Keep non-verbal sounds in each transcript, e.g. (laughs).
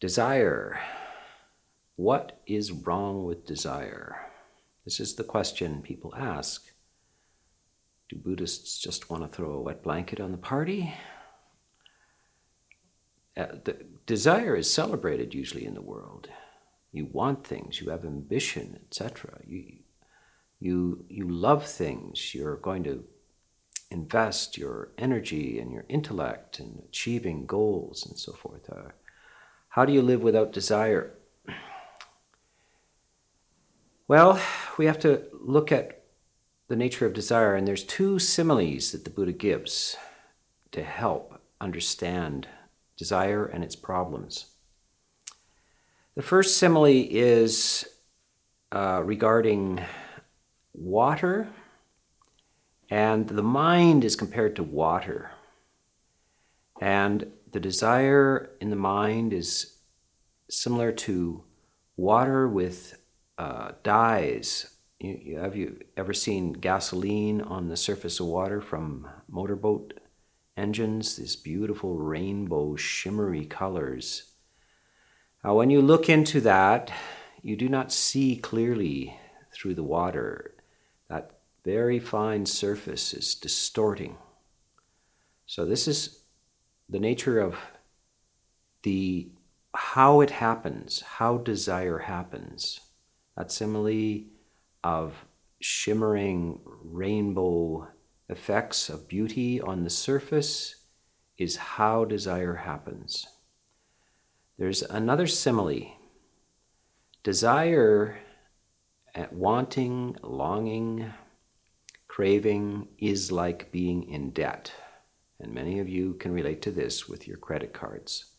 Desire. What is wrong with desire? This is the question people ask. Do Buddhists just want to throw a wet blanket on the party? Uh, the desire is celebrated usually in the world. You want things, you have ambition, etc. You, you, you love things, you're going to invest your energy and your intellect in achieving goals and so forth. Uh, how do you live without desire? Well, we have to look at the nature of desire, and there's two similes that the Buddha gives to help understand desire and its problems. The first simile is uh, regarding water, and the mind is compared to water. And the desire in the mind is similar to water with uh, dyes. You, you, have you ever seen gasoline on the surface of water from motorboat engines? These beautiful rainbow, shimmery colors. Now, when you look into that, you do not see clearly through the water. That very fine surface is distorting. So, this is the nature of the how it happens, how desire happens. That simile of shimmering rainbow effects of beauty on the surface is how desire happens. There's another simile. Desire, eh, wanting, longing, craving is like being in debt. And many of you can relate to this with your credit cards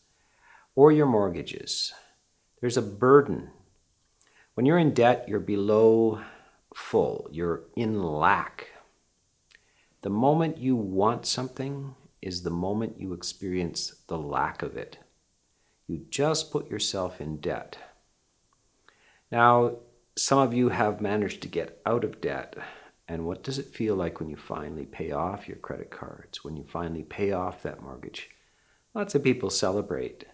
or your mortgages. There's a burden. When you're in debt, you're below full, you're in lack. The moment you want something is the moment you experience the lack of it. You just put yourself in debt. Now, some of you have managed to get out of debt and what does it feel like when you finally pay off your credit cards, when you finally pay off that mortgage? Lots of people celebrate.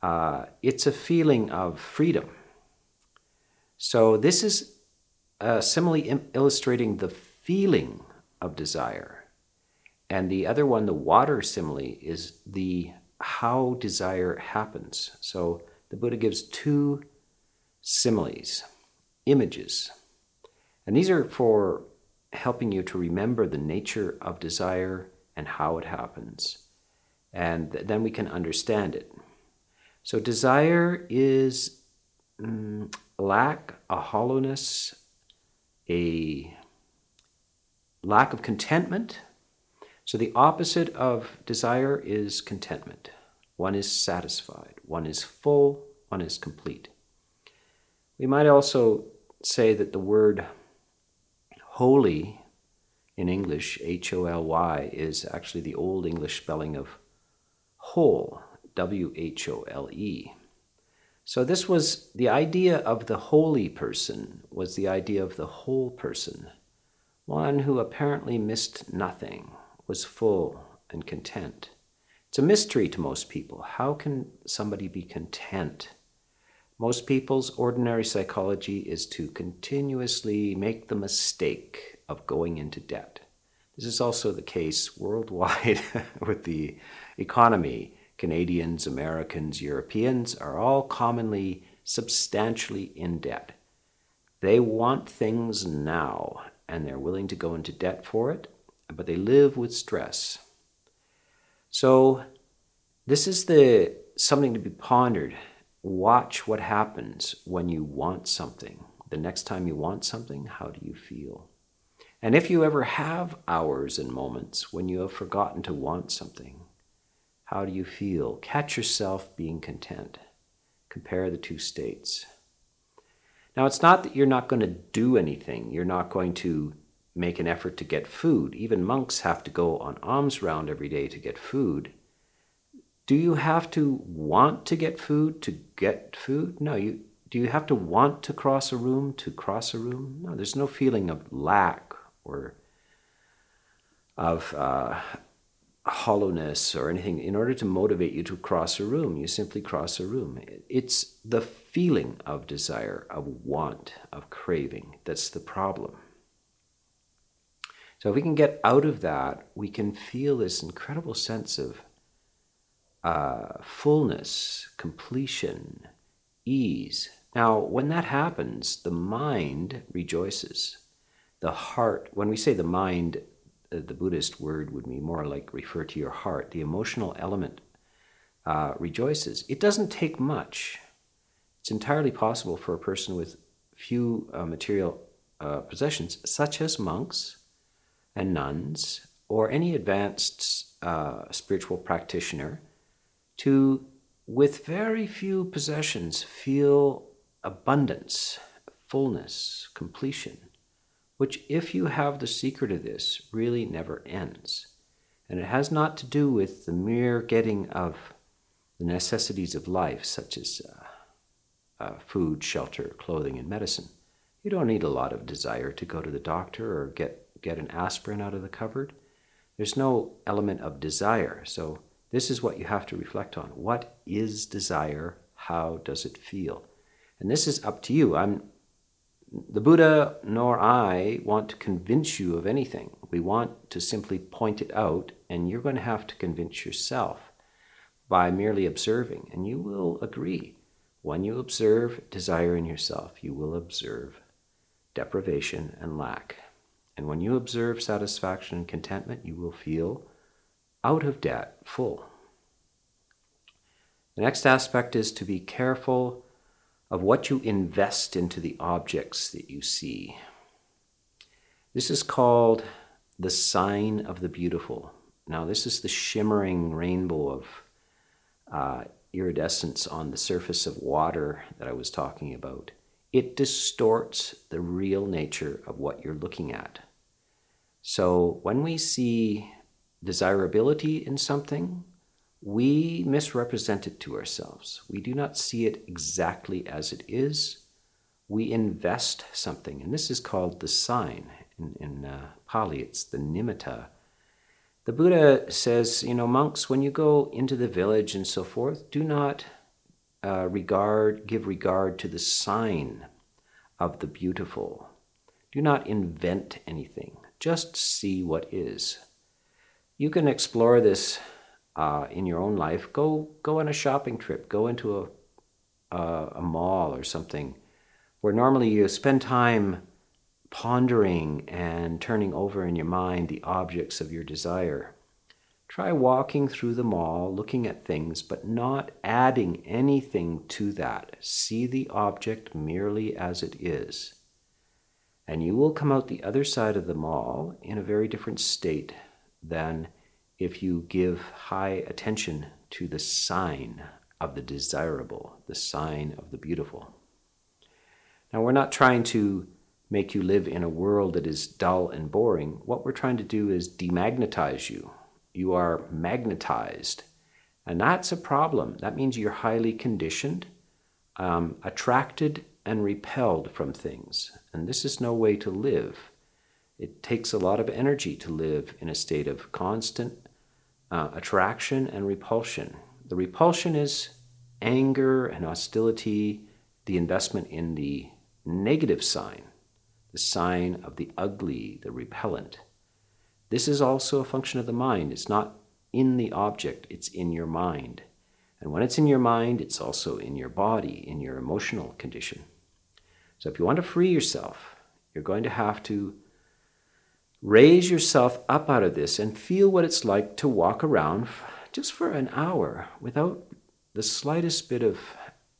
Uh, it's a feeling of freedom. So, this is a simile illustrating the feeling of desire. And the other one, the water simile, is the how desire happens. So, the Buddha gives two similes, images and these are for helping you to remember the nature of desire and how it happens. And then we can understand it. So, desire is mm, lack, a hollowness, a lack of contentment. So, the opposite of desire is contentment. One is satisfied, one is full, one is complete. We might also say that the word Holy in English, H O L Y, is actually the Old English spelling of whole, W H O L E. So this was the idea of the holy person, was the idea of the whole person, one who apparently missed nothing, was full and content. It's a mystery to most people. How can somebody be content? Most people's ordinary psychology is to continuously make the mistake of going into debt. This is also the case worldwide (laughs) with the economy. Canadians, Americans, Europeans are all commonly substantially in debt. They want things now and they're willing to go into debt for it, but they live with stress. So, this is the something to be pondered watch what happens when you want something. The next time you want something, how do you feel? And if you ever have hours and moments when you have forgotten to want something, how do you feel? Catch yourself being content. Compare the two states. Now, it's not that you're not going to do anything, you're not going to make an effort to get food. Even monks have to go on alms round every day to get food do you have to want to get food to get food? No, you do you have to want to cross a room to cross a room? No, there's no feeling of lack or of uh, hollowness or anything in order to motivate you to cross a room. You simply cross a room. It's the feeling of desire, of want, of craving that's the problem. So if we can get out of that, we can feel this incredible sense of uh, fullness, completion, ease. Now, when that happens, the mind rejoices. The heart, when we say the mind, uh, the Buddhist word would be more like refer to your heart. The emotional element uh, rejoices. It doesn't take much. It's entirely possible for a person with few uh, material uh, possessions, such as monks and nuns, or any advanced spiritual practitioner, to, with very few possessions, feel abundance, fullness, completion which, if you have the secret of this, really never ends. And it has not to do with the mere getting of the necessities of life, such as uh, uh, food, shelter, clothing, and medicine. You don't need a lot of desire to go to the doctor or get, get an aspirin out of the cupboard. There's no element of desire. So, this is what you have to reflect on. What is desire? How does it feel? And this is up to you. I'm the Buddha nor I want to convince you of anything. We want to simply point it out, and you're going to have to convince yourself by merely observing, and you will agree. When you observe desire in yourself, you will observe deprivation and lack. And when you observe satisfaction and contentment, you will feel out of debt, full. The next aspect is to be careful of what you invest into the objects that you see. This is called the sign of the beautiful. Now, this is the shimmering rainbow of uh, iridescence on the surface of water that I was talking about. It distorts the real nature of what you're looking at. So, when we see desirability in something, we misrepresent it to ourselves. We do not see it exactly as it is. We invest something, and this is called the sign. In, in uh, Pali, it's the nimitta. The Buddha says, you know, monks, when you go into the village and so forth, do not uh, regard, give regard to the sign of the beautiful. Do not invent anything. Just see what is. You can explore this uh, in your own life, go go on a shopping trip. Go into a, a, a mall or something, where normally you spend time pondering and turning over in your mind the objects of your desire. Try walking through the mall, looking at things, but not adding anything to that. See the object merely as it is. And you will come out the other side of the mall in a very different state than if you give high attention to the sign of the desirable, the sign of the beautiful. Now, we're not trying to make you live in a world that is dull and boring. What we're trying to do is demagnetize you. You are magnetized. And that's a problem. That means you're highly conditioned, um, attracted, and repelled from things. And this is no way to live. It takes a lot of energy to live in a state of constant uh, attraction and repulsion. The repulsion is anger and hostility, the investment in the negative sign, the sign of the ugly, the repellent. This is also a function of the mind. It's not in the object, it's in your mind. And when it's in your mind, it's also in your body, in your emotional condition. So if you want to free yourself, you're going to have to Raise yourself up out of this and feel what it's like to walk around just for an hour without the slightest bit of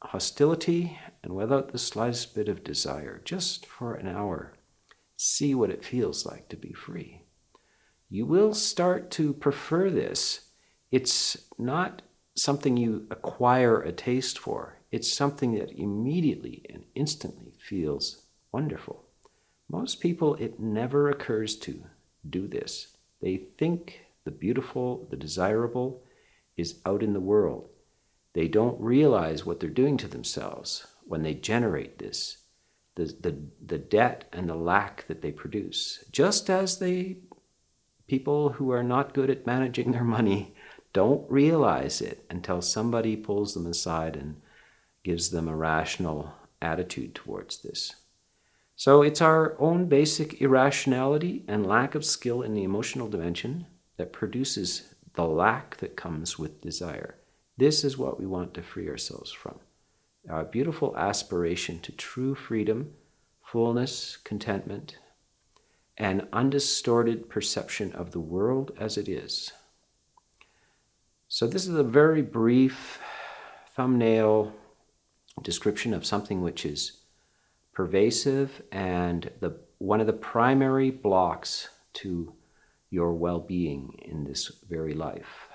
hostility and without the slightest bit of desire, just for an hour. See what it feels like to be free. You will start to prefer this. It's not something you acquire a taste for, it's something that immediately and instantly feels wonderful. Most people, it never occurs to do this. They think the beautiful, the desirable is out in the world. They don't realize what they're doing to themselves when they generate this, the, the, the debt and the lack that they produce. Just as they people who are not good at managing their money don't realize it until somebody pulls them aside and gives them a rational attitude towards this. So it's our own basic irrationality and lack of skill in the emotional dimension that produces the lack that comes with desire. This is what we want to free ourselves from. Our beautiful aspiration to true freedom, fullness, contentment, and undistorted perception of the world as it is. So, this is a very brief thumbnail description of something which is pervasive and the, one of the primary blocks to your well being in this very life.